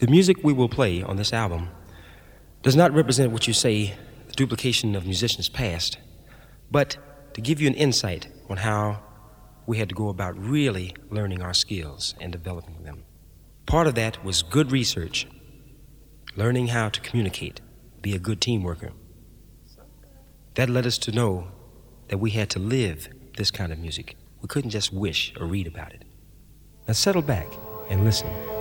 The music we will play on this album does not represent what you say the duplication of musicians past, but to give you an insight on how we had to go about really learning our skills and developing them. Part of that was good research, learning how to communicate, be a good team worker. That led us to know that we had to live this kind of music. We couldn't just wish or read about it. Now settle back and listen.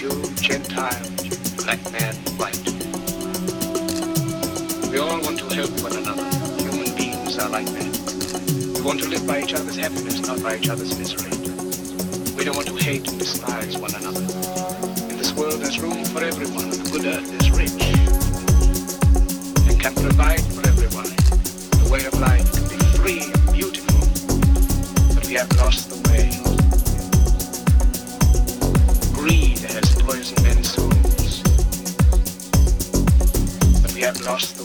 Gentile, black man, white. We all want to help one another. Human beings are like that. We want to live by each other's happiness, not by each other's misery. We don't want to hate and despise one another. In this world, there's room for everyone. The good earth is rich and can provide for everyone. The way of life can be free and beautiful, but we have lost have lost